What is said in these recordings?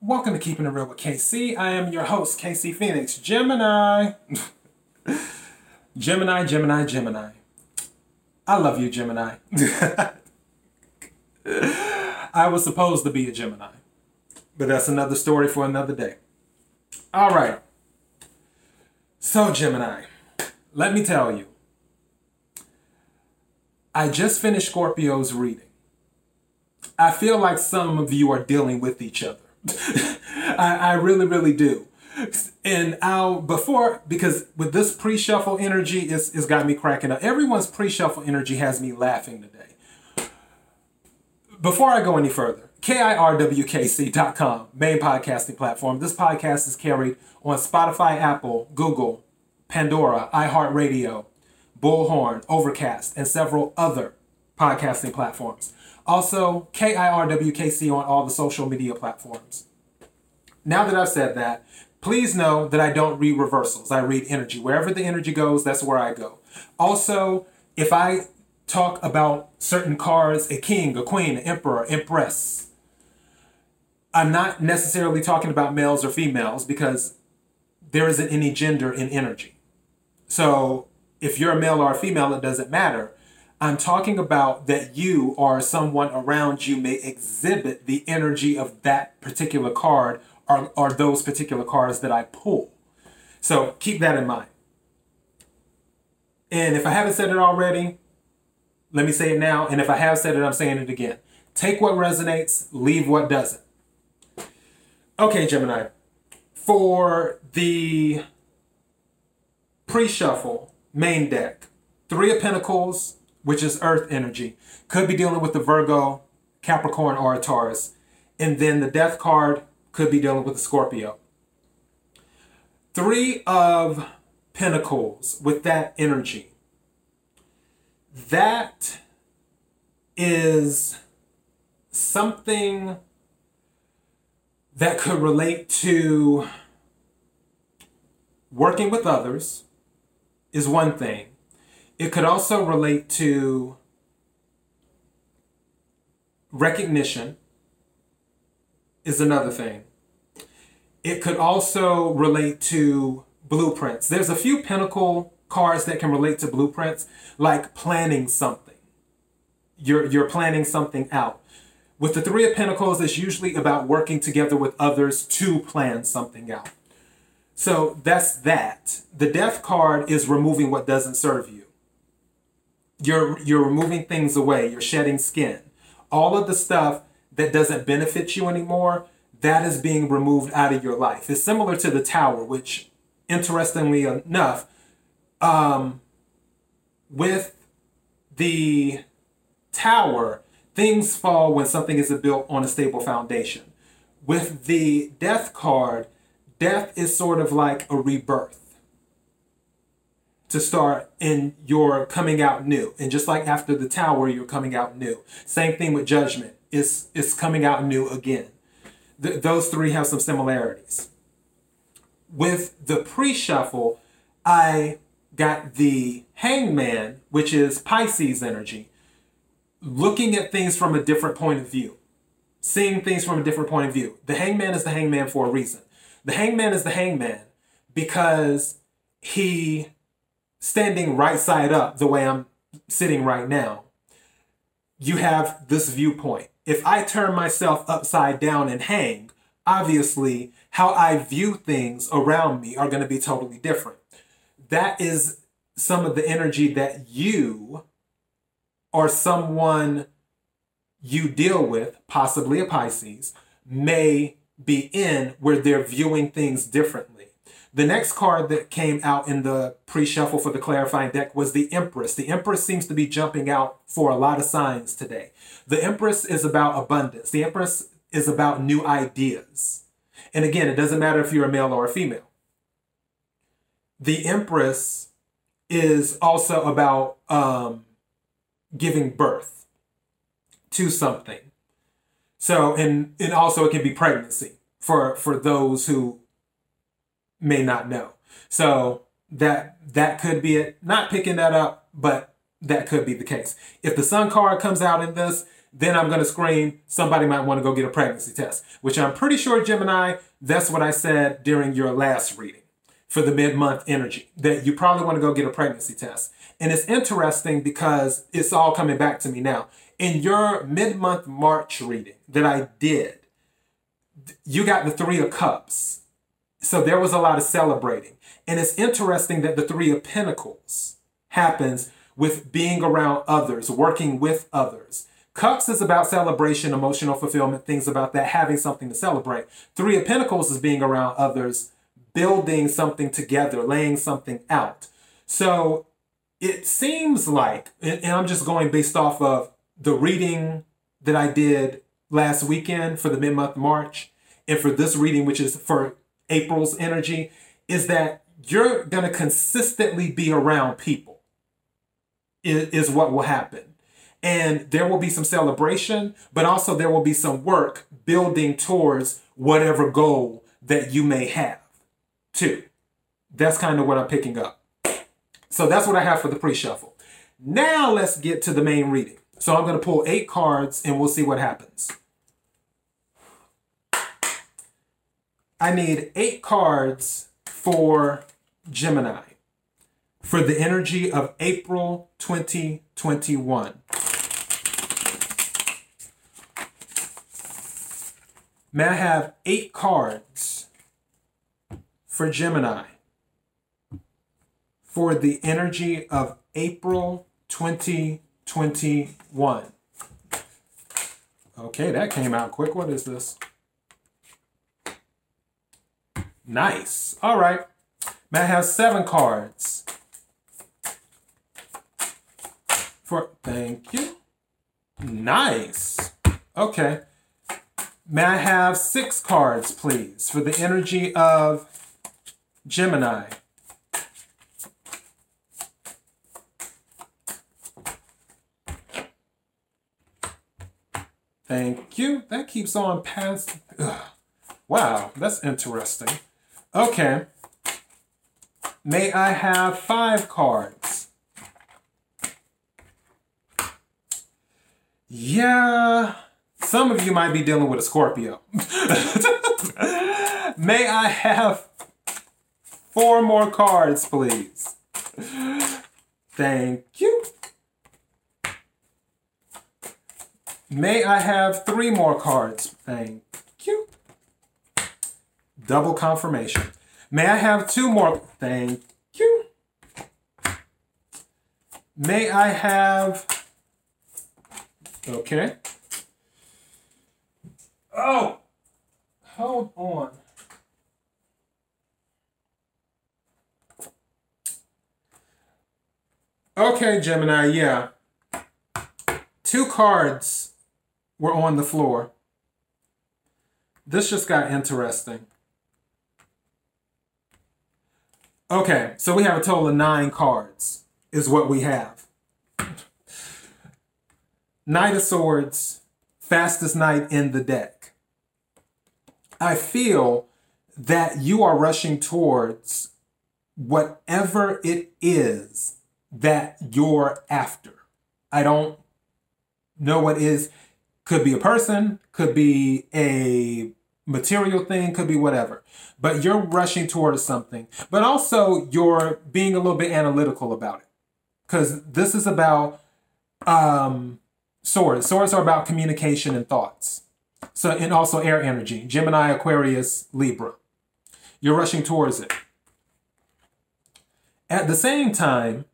Welcome to Keeping It Real with KC. I am your host, KC Phoenix. Gemini. Gemini, Gemini, Gemini. I love you, Gemini. I was supposed to be a Gemini, but that's another story for another day. All right. So, Gemini, let me tell you, I just finished Scorpio's reading. I feel like some of you are dealing with each other. I, I really, really do. And I'll before because with this pre-shuffle energy, it's, it's got me cracking up. Everyone's pre-shuffle energy has me laughing today. Before I go any further, KIRWKC.com, main podcasting platform. This podcast is carried on Spotify, Apple, Google, Pandora, iHeartRadio, Bullhorn, Overcast, and several other podcasting platforms. Also, KIRWKC on all the social media platforms. Now that I've said that, please know that I don't read reversals. I read energy. Wherever the energy goes, that's where I go. Also, if I talk about certain cards, a king, a queen, an emperor, empress, I'm not necessarily talking about males or females because there isn't any gender in energy. So if you're a male or a female, it doesn't matter. I'm talking about that you or someone around you may exhibit the energy of that particular card or, or those particular cards that I pull. So keep that in mind. And if I haven't said it already, let me say it now. And if I have said it, I'm saying it again. Take what resonates, leave what doesn't. Okay, Gemini. For the pre shuffle main deck, Three of Pentacles, which is earth energy, could be dealing with the Virgo, Capricorn, or a Taurus. And then the death card could be dealing with the Scorpio. Three of Pentacles with that energy. That is something that could relate to working with others is one thing it could also relate to recognition, is another thing. It could also relate to blueprints. There's a few pentacle cards that can relate to blueprints, like planning something. You're, you're planning something out. With the Three of Pentacles, it's usually about working together with others to plan something out. So that's that. The Death card is removing what doesn't serve you you're you're removing things away. You're shedding skin. All of the stuff that doesn't benefit you anymore that is being removed out of your life. It's similar to the tower which interestingly enough um, with the tower things fall when something isn't built on a stable foundation. With the death card death is sort of like a rebirth to start and you're coming out new. And just like after the tower, you're coming out new. Same thing with judgment. It's, it's coming out new again. Th- those three have some similarities. With the pre shuffle, I got the hangman, which is Pisces energy, looking at things from a different point of view, seeing things from a different point of view. The hangman is the hangman for a reason. The hangman is the hangman because he standing right side up the way I'm sitting right now, you have this viewpoint. If I turn myself upside down and hang, obviously how I view things around me are going to be totally different. That is some of the energy that you or someone you deal with, possibly a Pisces, may be in where they're viewing things differently. The next card that came out in the pre shuffle for the clarifying deck was the Empress. The Empress seems to be jumping out for a lot of signs today. The Empress is about abundance, the Empress is about new ideas. And again, it doesn't matter if you're a male or a female. The Empress is also about um, giving birth to something. So, and, and also it can be pregnancy for, for those who may not know. So that that could be it. Not picking that up, but that could be the case. If the sun card comes out in this, then I'm going to scream, somebody might want to go get a pregnancy test, which I'm pretty sure, Gemini, that's what I said during your last reading for the mid month energy, that you probably want to go get a pregnancy test. And it's interesting because it's all coming back to me now. In your mid month March reading that I did, you got the Three of Cups. So there was a lot of celebrating. And it's interesting that the Three of Pentacles happens with being around others, working with others. Cups is about celebration, emotional fulfillment, things about that, having something to celebrate. Three of Pentacles is being around others, building something together, laying something out. So it seems like, and I'm just going based off of the reading that I did last weekend for the mid month March, and for this reading, which is for April's energy, is that you're going to consistently be around people, is, what will happen. And there will be some celebration, but also there will be some work building towards whatever goal that you may have, too. That's kind of what I'm picking up. So that's what I have for the pre shuffle. Now let's get to the main reading. So I'm going to pull eight cards and we'll see what happens. I need eight cards for Gemini for the energy of April 2021. May I have eight cards for Gemini for the energy of April 2021? Okay, that came out quick. What is this? Nice. All right. May I have seven cards? For thank you. Nice. Okay. May I have six cards, please, for the energy of Gemini? Thank you. That keeps on. Ugh. Wow, that's interesting. Okay. May I have five cards? Yeah. Some of you might be dealing with a Scorpio. May I have four more cards, please? Thank you. May I have three more cards? Thank. Double confirmation. May I have two more? Thank you. May I have. Okay. Oh, hold on. Okay, Gemini, yeah. Two cards were on the floor. This just got interesting. Okay, so we have a total of nine cards, is what we have. Knight of Swords, fastest knight in the deck. I feel that you are rushing towards whatever it is that you're after. I don't know what is. Could be a person, could be a material thing, could be whatever. But you're rushing towards something. But also you're being a little bit analytical about it. Because this is about um swords. Swords are about communication and thoughts. So and also air energy. Gemini, Aquarius, Libra. You're rushing towards it. At the same time,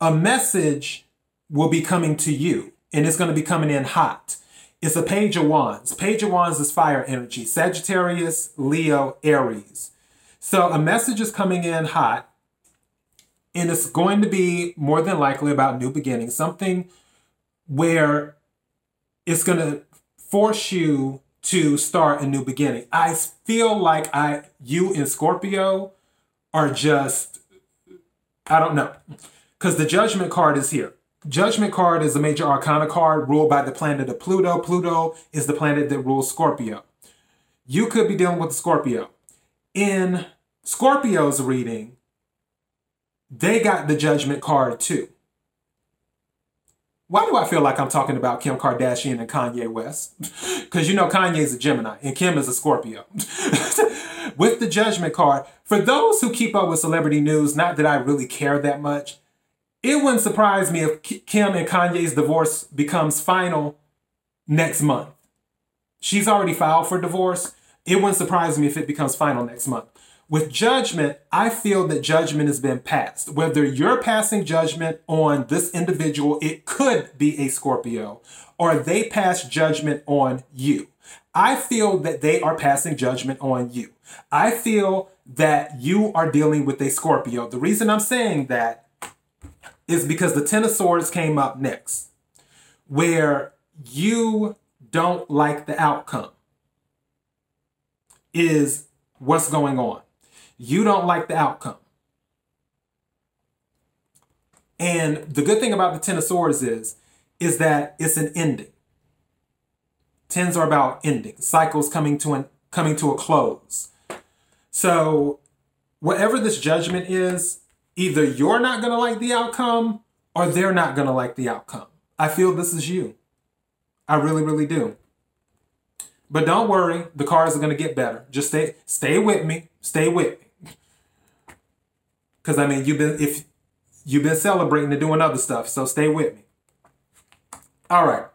a message will be coming to you and it's going to be coming in hot. It's a page of wands. Page of wands is fire energy. Sagittarius, Leo, Aries. So a message is coming in hot and it's going to be more than likely about new beginnings, something where it's going to force you to start a new beginning. I feel like I you in Scorpio are just I don't know. Cuz the judgment card is here. Judgment card is a major arcana card ruled by the planet of Pluto. Pluto is the planet that rules Scorpio. You could be dealing with Scorpio. In Scorpio's reading, they got the judgment card too. Why do I feel like I'm talking about Kim Kardashian and Kanye West? Because you know Kanye's a Gemini and Kim is a Scorpio. with the judgment card, for those who keep up with celebrity news, not that I really care that much, it wouldn't surprise me if Kim and Kanye's divorce becomes final next month. She's already filed for divorce. It wouldn't surprise me if it becomes final next month. With judgment, I feel that judgment has been passed. Whether you're passing judgment on this individual, it could be a Scorpio, or they pass judgment on you. I feel that they are passing judgment on you. I feel that you are dealing with a Scorpio. The reason I'm saying that is because the Ten of Swords came up next, where you don't like the outcome, is what's going on. You don't like the outcome. And the good thing about the Ten of Swords is, is that it's an ending. Tens are about ending, cycles coming to an coming to a close. So, whatever this judgment is, either you're not going to like the outcome or they're not going to like the outcome. I feel this is you. I really, really do. But don't worry, the cards are going to get better. Just stay stay with me. Stay with me. Cuz I mean, you've been if you've been celebrating and doing other stuff, so stay with me. All right.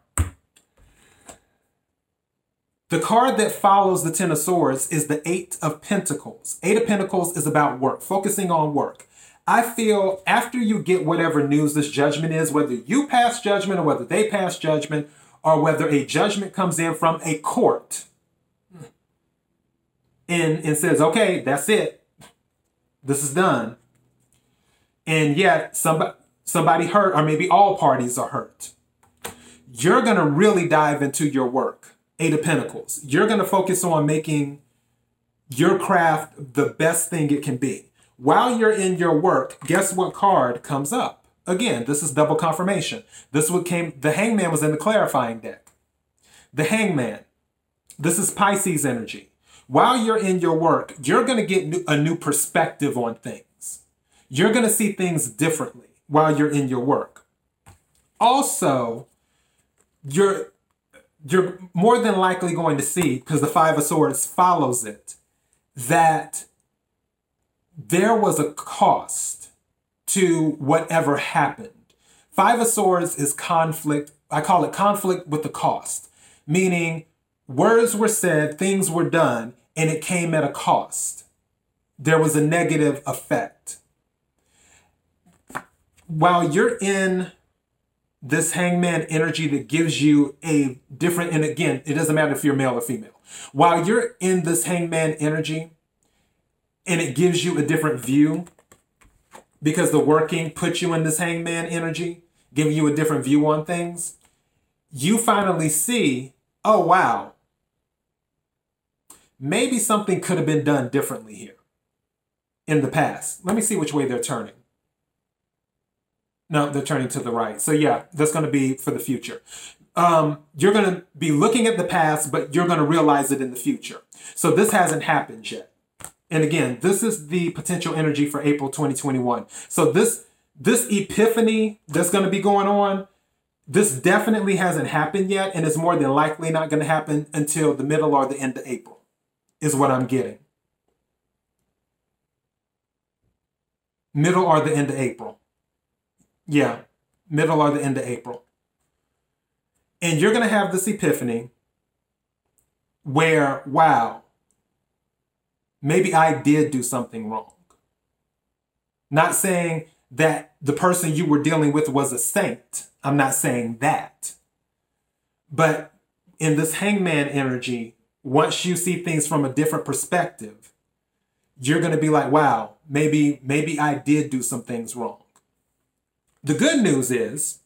The card that follows the Ten of Swords is the Eight of Pentacles. Eight of Pentacles is about work, focusing on work. I feel after you get whatever news this judgment is, whether you pass judgment or whether they pass judgment, or whether a judgment comes in from a court and, and says, okay, that's it. This is done. And yet somebody somebody hurt, or maybe all parties are hurt. You're gonna really dive into your work. Eight of Pentacles. You're gonna focus on making your craft the best thing it can be. While you're in your work, guess what card comes up? Again, this is double confirmation. This what came, the hangman was in the clarifying deck. The hangman. This is Pisces energy. While you're in your work, you're going to get a new perspective on things. You're going to see things differently while you're in your work. Also, you're you're more than likely going to see because the 5 of swords follows it that there was a cost to whatever happened. Five of Swords is conflict. I call it conflict with the cost, meaning words were said, things were done, and it came at a cost. There was a negative effect. While you're in this hangman energy that gives you a different, and again, it doesn't matter if you're male or female. While you're in this hangman energy, and it gives you a different view because the working puts you in this hangman energy, giving you a different view on things, you finally see, oh wow, maybe something could have been done differently here in the past. Let me see which way they're turning. No, they're turning to the right. So yeah, that's going to be for the future. Um, you're going to be looking at the past, but you're going to realize it in the future. So this hasn't happened yet. And again, this is the potential energy for April 2021. So this this epiphany that's going to be going on, this definitely hasn't happened yet and it's more than likely not going to happen until the middle or the end of April. Is what I'm getting. Middle or the end of April. Yeah, middle or the end of April. And you're going to have this epiphany where, wow, maybe I did do something wrong. Not saying that the person you were dealing with was a saint. I'm not saying that. But in this hangman energy, once you see things from a different perspective, you're going to be like, wow, maybe maybe I did do some things wrong. The good news is,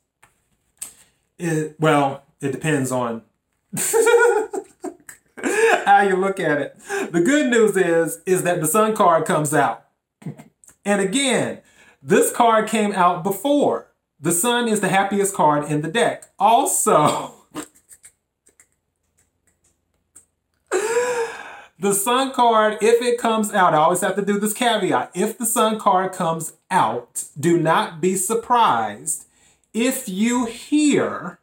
it, well, it depends on how you look at it. The good news is is that the sun card comes out. And again, this card came out before. The sun is the happiest card in the deck. Also, the sun card, if it comes out, I always have to do this caveat. If the sun card comes out, do not be surprised if you hear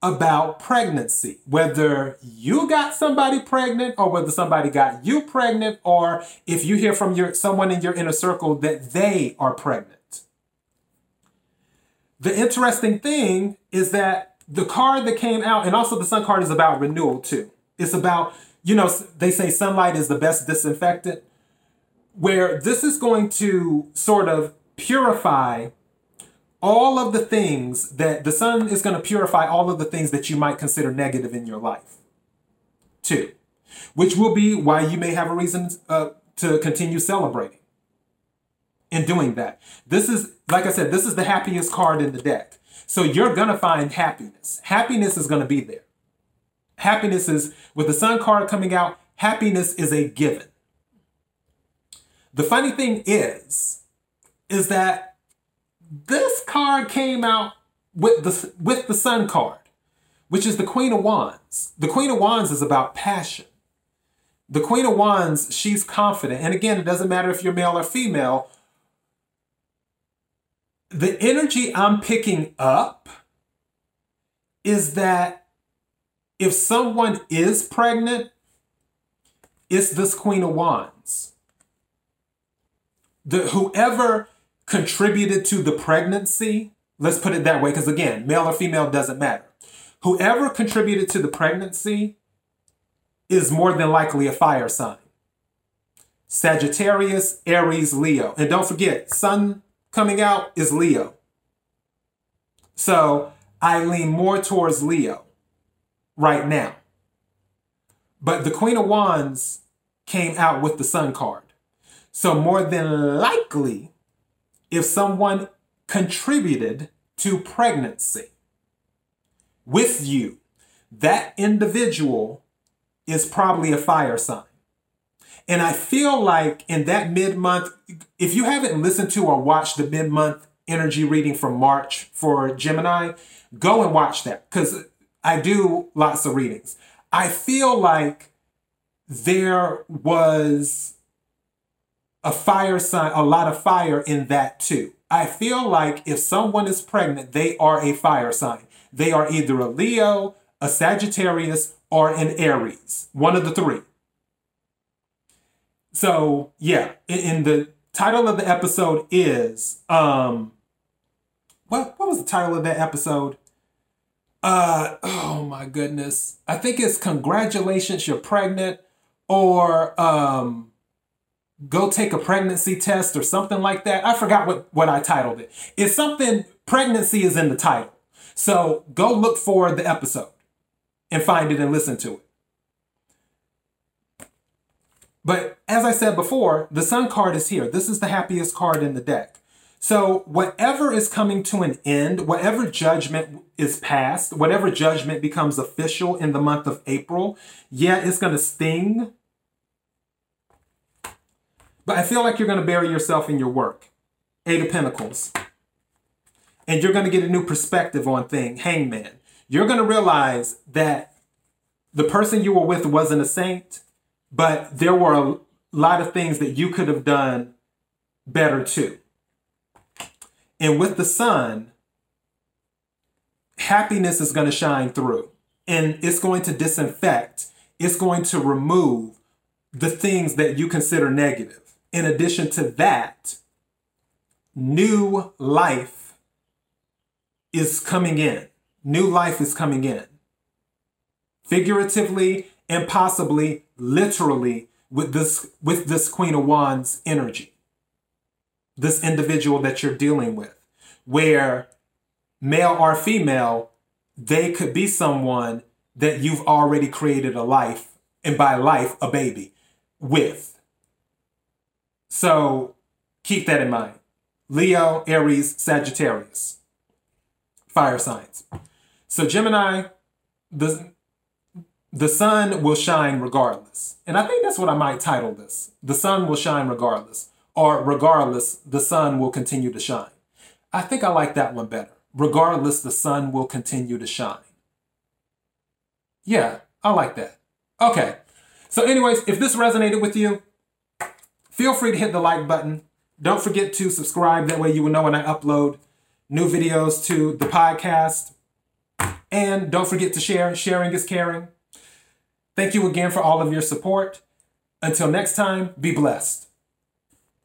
about pregnancy, whether you got somebody pregnant or whether somebody got you pregnant, or if you hear from your someone in your inner circle that they are pregnant. The interesting thing is that the card that came out, and also the sun card is about renewal too. It's about, you know, they say sunlight is the best disinfectant, where this is going to sort of purify all of the things that the sun is going to purify all of the things that you might consider negative in your life. Two, which will be why you may have a reason uh, to continue celebrating in doing that. This is, like I said, this is the happiest card in the deck. So you're going to find happiness. Happiness is going to be there. Happiness is, with the sun card coming out, happiness is a given. The funny thing is, is that this card came out with the with the Sun card, which is the Queen of Wands. The Queen of Wands is about passion. The Queen of Wands, she's confident. And again, it doesn't matter if you're male or female. The energy I'm picking up is that if someone is pregnant, it's this Queen of Wands. The whoever contributed to the pregnancy, let's put it that way, because again, male or female doesn't matter. Whoever contributed to the pregnancy is more than likely a fire sign. Sagittarius, Aries, Leo. And don't forget, sun coming out is Leo. So I lean more towards Leo right now. But the Queen of Wands came out with the sun card. So more than likely, if someone contributed to pregnancy with you, that individual is probably a fire sign. And I feel like in that mid month, if you haven't listened to or watched the mid month energy reading from March for Gemini, go and watch that because I do lots of readings. I feel like there was a fire sign, a lot of fire in that too. I feel like if someone is pregnant, they are a fire sign. They are either a Leo, a Sagittarius, or an Aries. One of the three. So, yeah, in the title of the episode is um what what was the title of that episode? Uh oh my goodness. I think it's congratulations you're pregnant or um go take a pregnancy test or something like that. I forgot what, what I titled it. It's something, pregnancy is in the title. So go look for the episode and find it and listen to it. But as I said before, the sun card is here. This is the happiest card in the deck. So whatever is coming to an end, whatever judgment is passed, whatever judgment becomes official in the month of April, yeah, it's going to sting but I feel like you're going to bury yourself in your work. Eight of Pentacles. And you're going to get a new perspective on thing, hangman. You're going to realize that the person you were with wasn't a saint, but there were a lot of things that you could have done better too. And with the sun, happiness is going to shine through and it's going to disinfect, it's going to remove the things that you consider negative in addition to that, new life is coming in. New life is coming in. Figuratively and possibly literally with this with this Queen of Wands energy. This individual that you're dealing with, where male or female, they could be someone that you've already created a life, and by life, a baby with. So keep that in mind. Leo, Aries, Sagittarius. Fire signs. So Gemini, the the sun will shine regardless. And I think that's what I might title this. The sun will shine regardless. Or regardless, the sun will continue to shine. I think I like that one better. Regardless, the sun will continue to shine. Yeah, I like that. Okay. So, anyways, if this resonated with you, Feel free to hit the like button. Don't forget to subscribe. That way you will know when I upload. new videos to the podcast. And don't forget to share. Sharing is caring. Thank you again for all of your support. Until next time, be blessed.